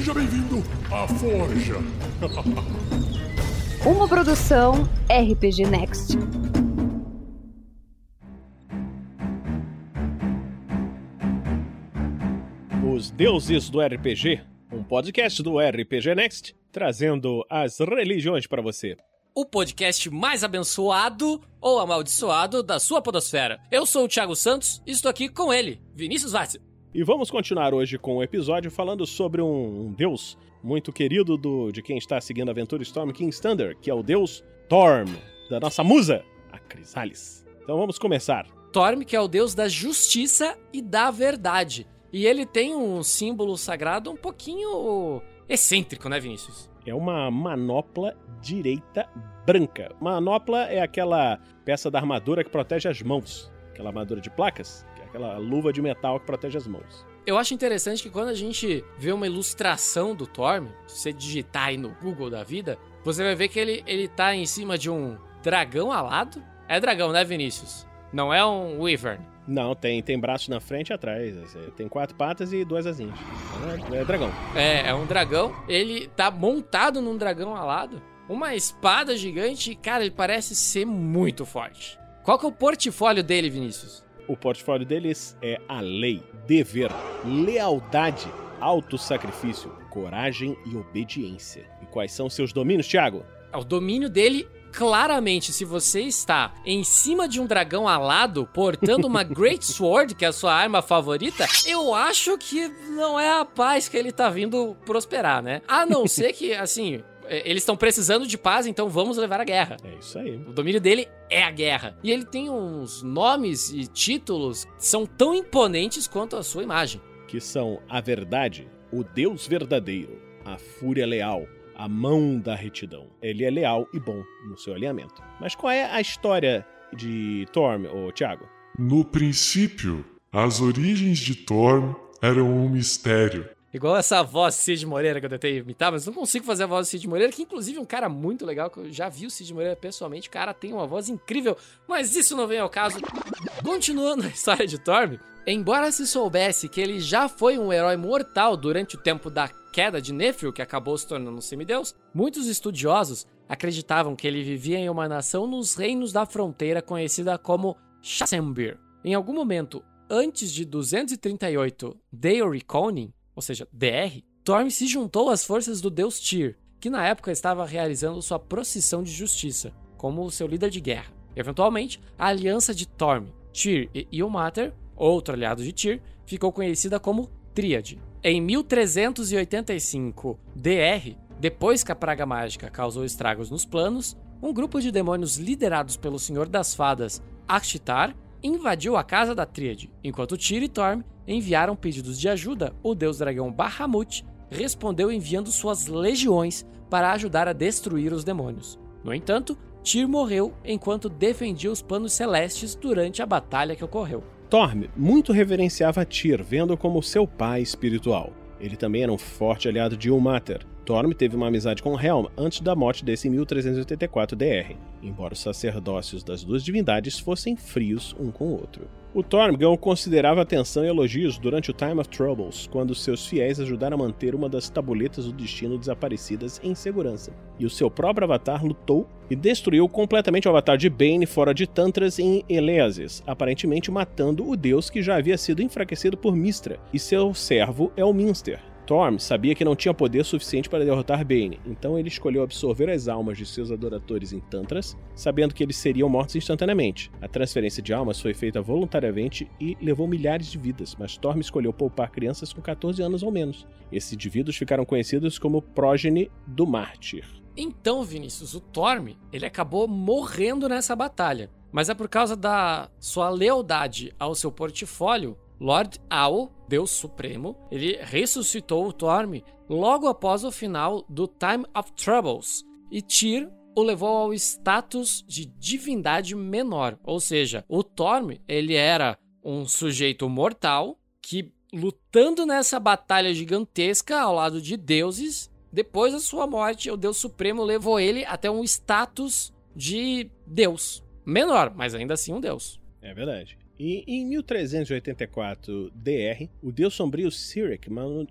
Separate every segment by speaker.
Speaker 1: Seja bem-vindo à Forja.
Speaker 2: Uma produção RPG Next.
Speaker 3: Os Deuses do RPG, um podcast do RPG Next, trazendo as religiões para você.
Speaker 4: o podcast mais abençoado ou amaldiçoado da sua podosfera. Eu sou o Thiago Santos e estou aqui com ele, Vinícius Vaz.
Speaker 3: E vamos continuar hoje com o episódio falando sobre um, um deus muito querido do, de quem está seguindo a aventura Storm King's Thunder, que é o deus Torm, da nossa musa, a Crisalis. Então vamos começar.
Speaker 4: Torm, que é o deus da justiça e da verdade. E ele tem um símbolo sagrado um pouquinho excêntrico, né, Vinícius?
Speaker 3: É uma manopla direita branca. Manopla é aquela peça da armadura que protege as mãos. Aquela armadura de placas, que é aquela luva de metal que protege as mãos.
Speaker 4: Eu acho interessante que quando a gente vê uma ilustração do Torm, se você digitar aí no Google da vida, você vai ver que ele, ele tá em cima de um dragão alado. É dragão, né, Vinícius? Não é um Wyvern.
Speaker 3: Não, tem, tem braços na frente e atrás. Tem quatro patas e duas asinhas. É, é dragão.
Speaker 4: É, é um dragão. Ele tá montado num dragão alado. Uma espada gigante. Cara, ele parece ser muito forte. Qual que é o portfólio dele, Vinícius?
Speaker 3: O portfólio deles é a lei, dever, lealdade, autossacrifício, coragem e obediência. E quais são seus domínios, Thiago?
Speaker 4: O domínio dele claramente, se você está em cima de um dragão alado, portando uma Great Sword, que é a sua arma favorita, eu acho que não é a paz que ele tá vindo prosperar, né? A não ser que, assim, eles estão precisando de paz, então vamos levar a guerra.
Speaker 3: É isso aí.
Speaker 4: O domínio dele é a guerra. E ele tem uns nomes e títulos que são tão imponentes quanto a sua imagem.
Speaker 3: Que são a verdade, o Deus verdadeiro, a fúria leal, a mão da retidão. Ele é leal e bom no seu alinhamento. Mas qual é a história de Torm, ô Thiago?
Speaker 1: No princípio, as origens de Torm eram um mistério.
Speaker 4: Igual essa voz Cid Moreira que eu tentei imitar, mas não consigo fazer a voz do Cid Moreira, que inclusive é um cara muito legal, que eu já vi o Cid Moreira pessoalmente, o cara tem uma voz incrível, mas isso não vem ao caso. Continuando a história de Torm, embora se soubesse que ele já foi um herói mortal durante o tempo da queda de Nephril, que acabou se tornando um semideus, muitos estudiosos acreditavam que ele vivia em uma nação nos reinos da fronteira conhecida como Shasembir. Em algum momento antes de 238 Deory Conin, ou seja, DR, Torm se juntou às forças do deus Tyr, que na época estava realizando sua procissão de justiça, como seu líder de guerra. Eventualmente, a aliança de Torm, Tyr e Ilmater, outro aliado de Tyr, ficou conhecida como Tríade. Em 1385 DR, depois que a praga mágica causou estragos nos planos, um grupo de demônios liderados pelo Senhor das Fadas, Akshitar, invadiu a casa da Tríade, enquanto Tyr e Torm enviaram pedidos de ajuda, o deus dragão Bahamut respondeu enviando suas legiões para ajudar a destruir os demônios. No entanto, Tyr morreu enquanto defendia os planos celestes durante a batalha que ocorreu.
Speaker 3: Torm muito reverenciava Tyr, vendo como seu pai espiritual. Ele também era um forte aliado de Ilmater. Torm teve uma amizade com Helm antes da morte desse em 1384 DR, embora os sacerdócios das duas divindades fossem frios um com o outro. O Torm ganhou considerável atenção e elogios durante o Time of Troubles, quando seus fiéis ajudaram a manter uma das tabuletas do destino desaparecidas em segurança. E o seu próprio avatar lutou e destruiu completamente o avatar de Bane fora de Tantras em Eleasis, aparentemente matando o deus que já havia sido enfraquecido por Mistra, e seu servo Elminster. Torm sabia que não tinha poder suficiente para derrotar Bane, então ele escolheu absorver as almas de seus adoradores em Tantras, sabendo que eles seriam mortos instantaneamente. A transferência de almas foi feita voluntariamente e levou milhares de vidas, mas Torm escolheu poupar crianças com 14 anos ou menos. Esses indivíduos ficaram conhecidos como progeny do mártir.
Speaker 4: Então, Vinícius, o Torm, ele acabou morrendo nessa batalha. Mas é por causa da sua lealdade ao seu portfólio Lord Ao, Deus Supremo, ele ressuscitou o Torm logo após o final do Time of Troubles, e Tyr o levou ao status de divindade menor, ou seja, o Torm ele era um sujeito mortal que lutando nessa batalha gigantesca ao lado de deuses, depois da sua morte, o Deus Supremo levou ele até um status de Deus menor, mas ainda assim um Deus.
Speaker 3: É verdade. E em 1384 DR, o deus sombrio Cyric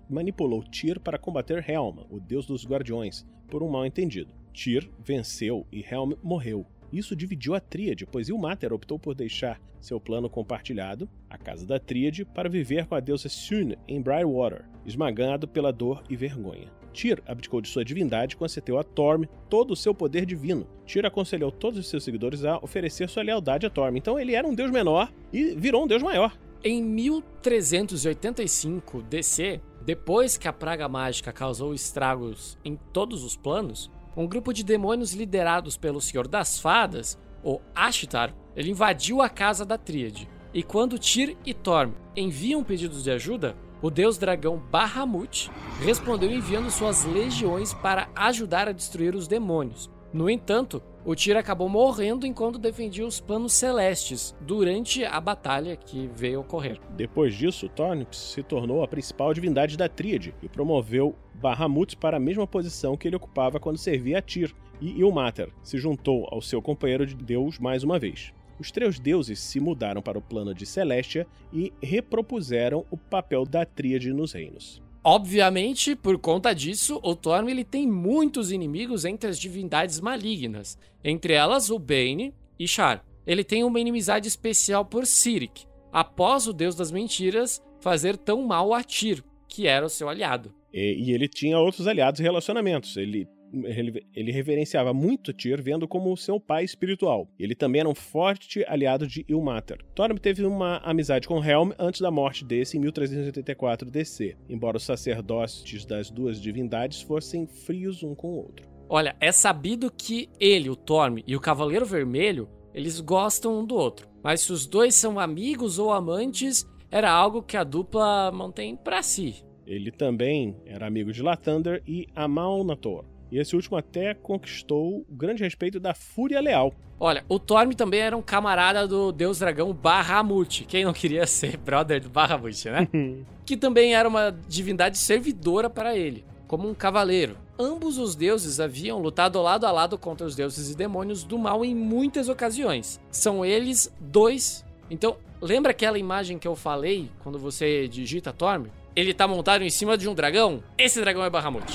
Speaker 3: manipulou Tyr para combater Helm, o deus dos guardiões, por um mal entendido. Tyr venceu e Helm morreu. Isso dividiu a tríade, pois Ilmater optou por deixar seu plano compartilhado, a casa da tríade, para viver com a deusa Sun em Briarwater, esmagado pela dor e vergonha. Tyr abdicou de sua divindade e concedeu a Torm todo o seu poder divino. Tyr aconselhou todos os seus seguidores a oferecer sua lealdade a Torm. Então ele era um deus menor e virou um deus maior.
Speaker 4: Em 1385 DC, depois que a praga mágica causou estragos em todos os planos, um grupo de demônios liderados pelo Senhor das Fadas, o Ashtar, ele invadiu a casa da Tríade. E quando Tyr e Torm enviam pedidos de ajuda, o deus dragão Bahamut respondeu enviando suas legiões para ajudar a destruir os demônios. No entanto, o Tyr acabou morrendo enquanto defendia os planos celestes durante a batalha que veio ocorrer.
Speaker 3: Depois disso, Tornips se tornou a principal divindade da Tríade e promoveu Bahamut para a mesma posição que ele ocupava quando servia a Tyr, e Ilmater se juntou ao seu companheiro de Deus mais uma vez. Os três deuses se mudaram para o plano de Celestia e repropuseram o papel da Tríade nos reinos.
Speaker 4: Obviamente, por conta disso, o Torm ele tem muitos inimigos entre as divindades malignas, entre elas o Bane e Char. Ele tem uma inimizade especial por Sirik, após o deus das mentiras fazer tão mal a Tyr, que era o seu aliado.
Speaker 3: E, e ele tinha outros aliados e relacionamentos. Ele ele, reverenciava muito Tyr, vendo como seu pai espiritual. Ele também era um forte aliado de Ilmater. Thorm teve uma amizade com Helm antes da morte desse em 1384 DC, embora os sacerdotes das duas divindades fossem frios um com o outro.
Speaker 4: Olha, é sabido que ele, o Thorm e o Cavaleiro Vermelho, eles gostam um do outro. Mas se os dois são amigos ou amantes, era algo que a dupla mantém para si.
Speaker 3: Ele também era amigo de Lathander e Amalnator, e esse último até conquistou o grande respeito da Fúria Leal.
Speaker 4: Olha, o Torm também era um camarada do deus dragão Bahamut. Quem não queria ser brother do Bahamut, né? que também era uma divindade servidora para ele, como um cavaleiro. Ambos os deuses haviam lutado lado a lado contra os deuses e demônios do mal em muitas ocasiões. São eles dois. Então, lembra aquela imagem que eu falei quando você digita Torm? Ele tá montado em cima de um dragão? Esse dragão é Bahamut.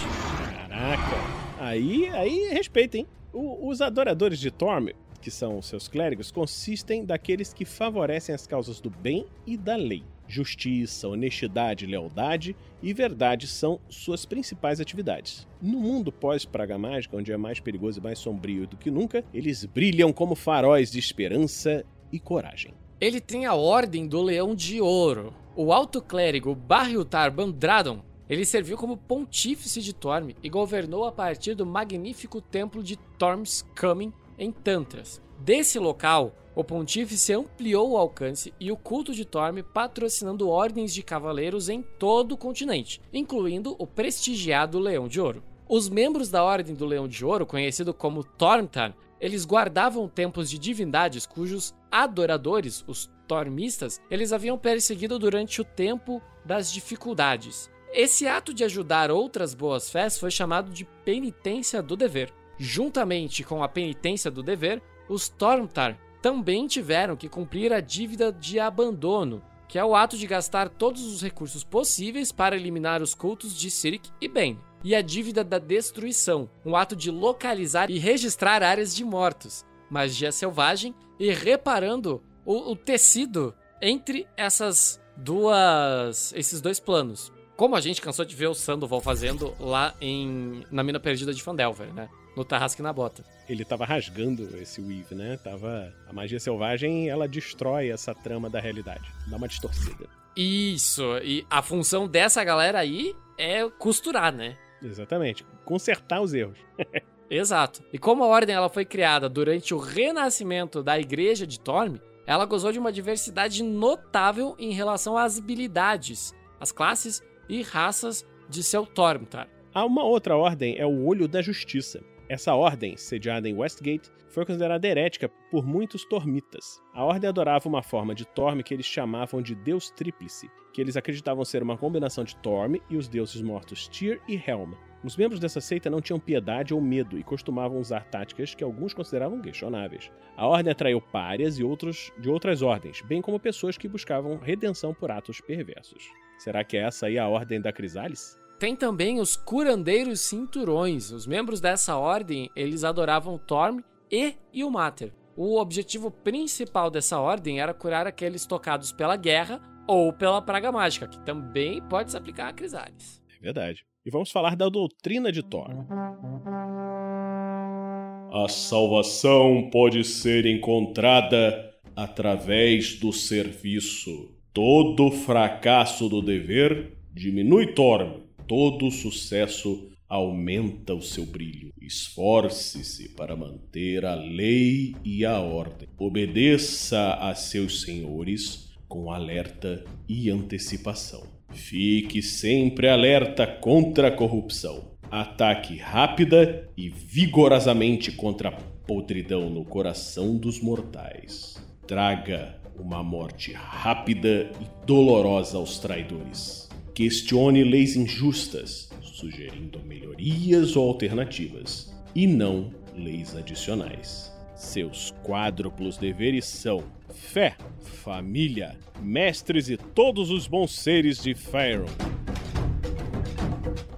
Speaker 3: Caraca. Aí, aí respeita, hein? O, os adoradores de Torm, que são seus clérigos, consistem daqueles que favorecem as causas do bem e da lei. Justiça, honestidade, lealdade e verdade são suas principais atividades. No mundo pós-praga mágica, onde é mais perigoso e mais sombrio do que nunca, eles brilham como faróis de esperança e coragem.
Speaker 4: Ele tem a Ordem do Leão de Ouro. O alto clérigo Barriltar Bandradon ele serviu como pontífice de Torm e governou a partir do magnífico templo de Torm's Coming em Tantras. Desse local, o pontífice ampliou o alcance e o culto de Torm, patrocinando ordens de cavaleiros em todo o continente, incluindo o prestigiado Leão de Ouro. Os membros da Ordem do Leão de Ouro, conhecido como Tormtar, eles guardavam templos de divindades cujos adoradores, os Tormistas, eles haviam perseguido durante o tempo das dificuldades. Esse ato de ajudar outras boas fés foi chamado de penitência do dever. Juntamente com a penitência do dever, os Tormtar também tiveram que cumprir a dívida de abandono, que é o ato de gastar todos os recursos possíveis para eliminar os cultos de Sirik e Ben, e a dívida da destruição, um ato de localizar e registrar áreas de mortos, magia selvagem e reparando o, o tecido entre essas duas esses dois planos. Como a gente cansou de ver o Sandoval fazendo lá em na mina perdida de Fandelver, né? No Tarrasque na Bota.
Speaker 3: Ele tava rasgando esse weave, né? Tava a magia selvagem, ela destrói essa trama da realidade, dá uma distorcida.
Speaker 4: Isso, e a função dessa galera aí é costurar, né?
Speaker 3: Exatamente, consertar os erros.
Speaker 4: Exato. E como a ordem ela foi criada durante o renascimento da igreja de Torm, ela gozou de uma diversidade notável em relação às habilidades, as classes e raças de seu Tormtar.
Speaker 3: Há uma outra ordem, é o Olho da Justiça. Essa ordem, sediada em Westgate, foi considerada herética por muitos tormitas. A ordem adorava uma forma de Torm que eles chamavam de Deus Tríplice, que eles acreditavam ser uma combinação de Torm e os deuses mortos Tyr e Helm. Os membros dessa seita não tinham piedade ou medo e costumavam usar táticas que alguns consideravam questionáveis. A ordem atraiu párias e outros de outras ordens, bem como pessoas que buscavam redenção por atos perversos. Será que é essa aí a ordem da Crisalis?
Speaker 4: Tem também os curandeiros cinturões. Os membros dessa ordem, eles adoravam Torm e Ilmater. O objetivo principal dessa ordem era curar aqueles tocados pela guerra ou pela praga mágica, que também pode se aplicar a Crisalis.
Speaker 3: É verdade. E vamos falar da doutrina de Thor. A salvação pode ser encontrada através do serviço. Todo fracasso do dever diminui Thor. Todo sucesso aumenta o seu brilho. Esforce-se para manter a lei e a ordem. Obedeça a seus senhores com alerta e antecipação. Fique sempre alerta contra a corrupção. Ataque rápida e vigorosamente contra a podridão no coração dos mortais. Traga uma morte rápida e dolorosa aos traidores. Questione leis injustas, sugerindo melhorias ou alternativas, e não leis adicionais. Seus quádruplos deveres são fé, família, mestres e todos os bons seres de Faerun.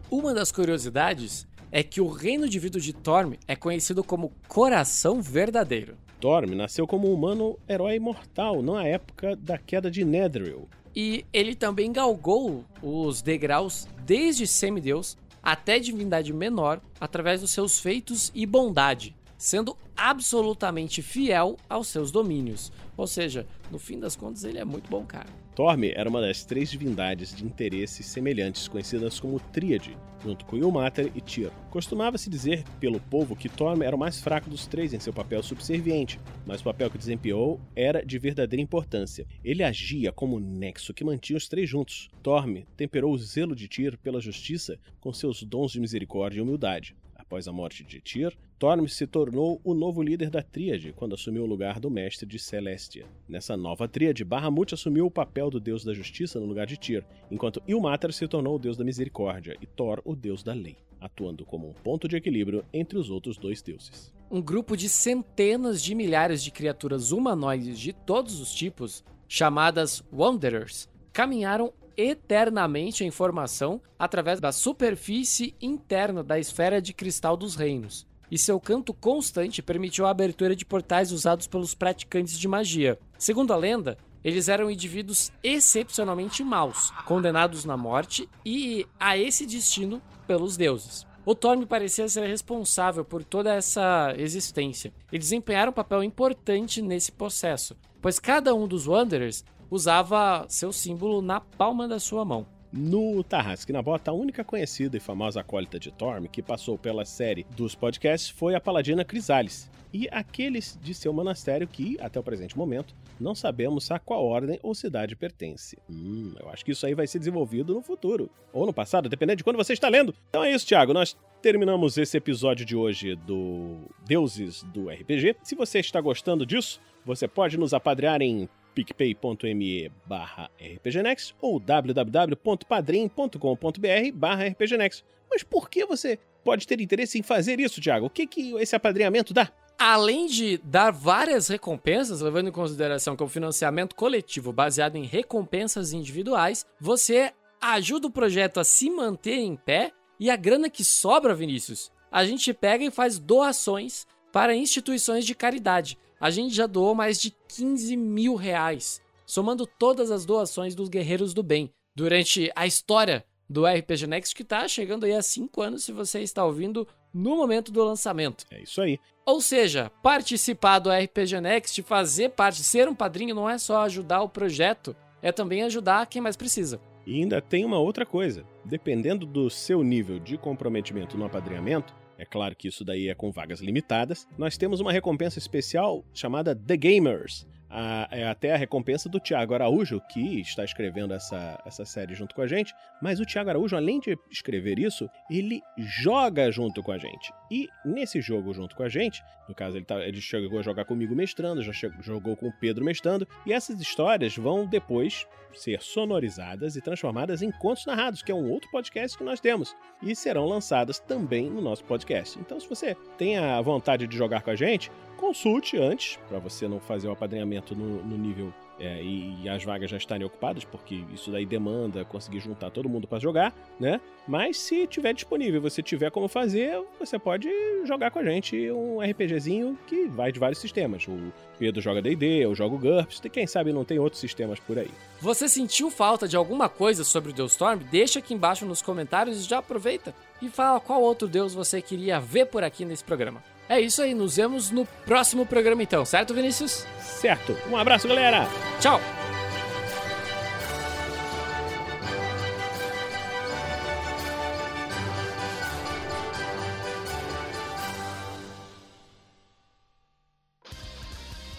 Speaker 4: Uma das curiosidades é que o reino de vida de Torm é conhecido como Coração Verdadeiro.
Speaker 3: Torm nasceu como um humano herói imortal na época da queda de Netheril.
Speaker 4: E ele também galgou os degraus desde semideus até divindade menor através dos seus feitos e bondade, sendo absolutamente fiel aos seus domínios. Ou seja, no fim das contas, ele é muito bom cara.
Speaker 3: Torm era uma das três divindades de interesses semelhantes, conhecidas como Tríade, junto com Ilmater e Tyr. Costumava-se dizer pelo povo que Torm era o mais fraco dos três em seu papel subserviente, mas o papel que desempenhou era de verdadeira importância. Ele agia como nexo que mantinha os três juntos. Torm temperou o zelo de Tyr pela justiça com seus dons de misericórdia e humildade. Após a morte de Tyr, Torm se tornou o novo líder da Tríade quando assumiu o lugar do mestre de Celestia. Nessa nova Tríade, Bahamut assumiu o papel do deus da justiça no lugar de Tyr, enquanto Ilmater se tornou o deus da misericórdia e Thor o deus da lei, atuando como um ponto de equilíbrio entre os outros dois deuses.
Speaker 4: Um grupo de centenas de milhares de criaturas humanoides de todos os tipos, chamadas Wanderers, caminharam eternamente a informação através da superfície interna da esfera de cristal dos reinos. E seu canto constante permitiu a abertura de portais usados pelos praticantes de magia. Segundo a lenda, eles eram indivíduos excepcionalmente maus, condenados na morte e a esse destino pelos deuses. O Thor me parecia ser responsável por toda essa existência e desempenhar um papel importante nesse processo, pois cada um dos Wanderers usava seu símbolo na palma da sua mão.
Speaker 3: No Tarrasque na Bota, a única conhecida e famosa acólita de Torm que passou pela série dos podcasts foi a paladina Crisalis, e aqueles de seu monastério que, até o presente momento, não sabemos a qual ordem ou cidade pertence. Hum, eu acho que isso aí vai ser desenvolvido no futuro, ou no passado, dependendo de quando você está lendo. Então é isso, Thiago, nós terminamos esse episódio de hoje do Deuses do RPG. Se você está gostando disso, você pode nos apadrear em picpay.me barra rpgnext ou www.padrim.com.br barra rpgnext. Mas por que você pode ter interesse em fazer isso, Thiago? O que, que esse apadrinhamento dá?
Speaker 4: Além de dar várias recompensas, levando em consideração que é um financiamento coletivo baseado em recompensas individuais, você ajuda o projeto a se manter em pé e a grana que sobra, Vinícius, a gente pega e faz doações para instituições de caridade. A gente já doou mais de 15 mil reais, somando todas as doações dos Guerreiros do Bem, durante a história do RPG Next, que está chegando aí há 5 anos, se você está ouvindo no momento do lançamento.
Speaker 3: É isso aí.
Speaker 4: Ou seja, participar do RPG Next, fazer parte, ser um padrinho, não é só ajudar o projeto, é também ajudar quem mais precisa.
Speaker 3: E ainda tem uma outra coisa: dependendo do seu nível de comprometimento no apadrinhamento, é claro que isso daí é com vagas limitadas. Nós temos uma recompensa especial chamada The Gamers. A, é até a recompensa do Tiago Araújo, que está escrevendo essa, essa série junto com a gente. Mas o Tiago Araújo, além de escrever isso, ele joga junto com a gente. E nesse jogo junto com a gente, no caso ele, tá, ele chegou a jogar comigo mestrando, já chegou, jogou com o Pedro mestrando, e essas histórias vão depois ser sonorizadas e transformadas em contos narrados, que é um outro podcast que nós temos, e serão lançadas também no nosso podcast. Então, se você tem a vontade de jogar com a gente, consulte antes, para você não fazer o apadrinhamento no, no nível é, e, e, as vagas já estarem ocupadas, porque isso daí demanda conseguir juntar todo mundo para jogar, né? Mas se tiver disponível, você tiver como fazer, você pode jogar com a gente um RPGzinho que vai de vários sistemas. O Pedro joga D&D, eu jogo GURPS, e quem sabe não tem outros sistemas por aí.
Speaker 4: Você sentiu falta de alguma coisa sobre o Deus Storm? Deixa aqui embaixo nos comentários e já aproveita e fala qual outro deus você queria ver por aqui nesse programa. É isso aí, nos vemos no próximo programa então, certo, Vinícius?
Speaker 3: Certo. Um abraço, galera.
Speaker 4: Tchau.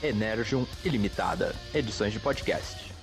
Speaker 5: Energium Ilimitada, edições de podcast.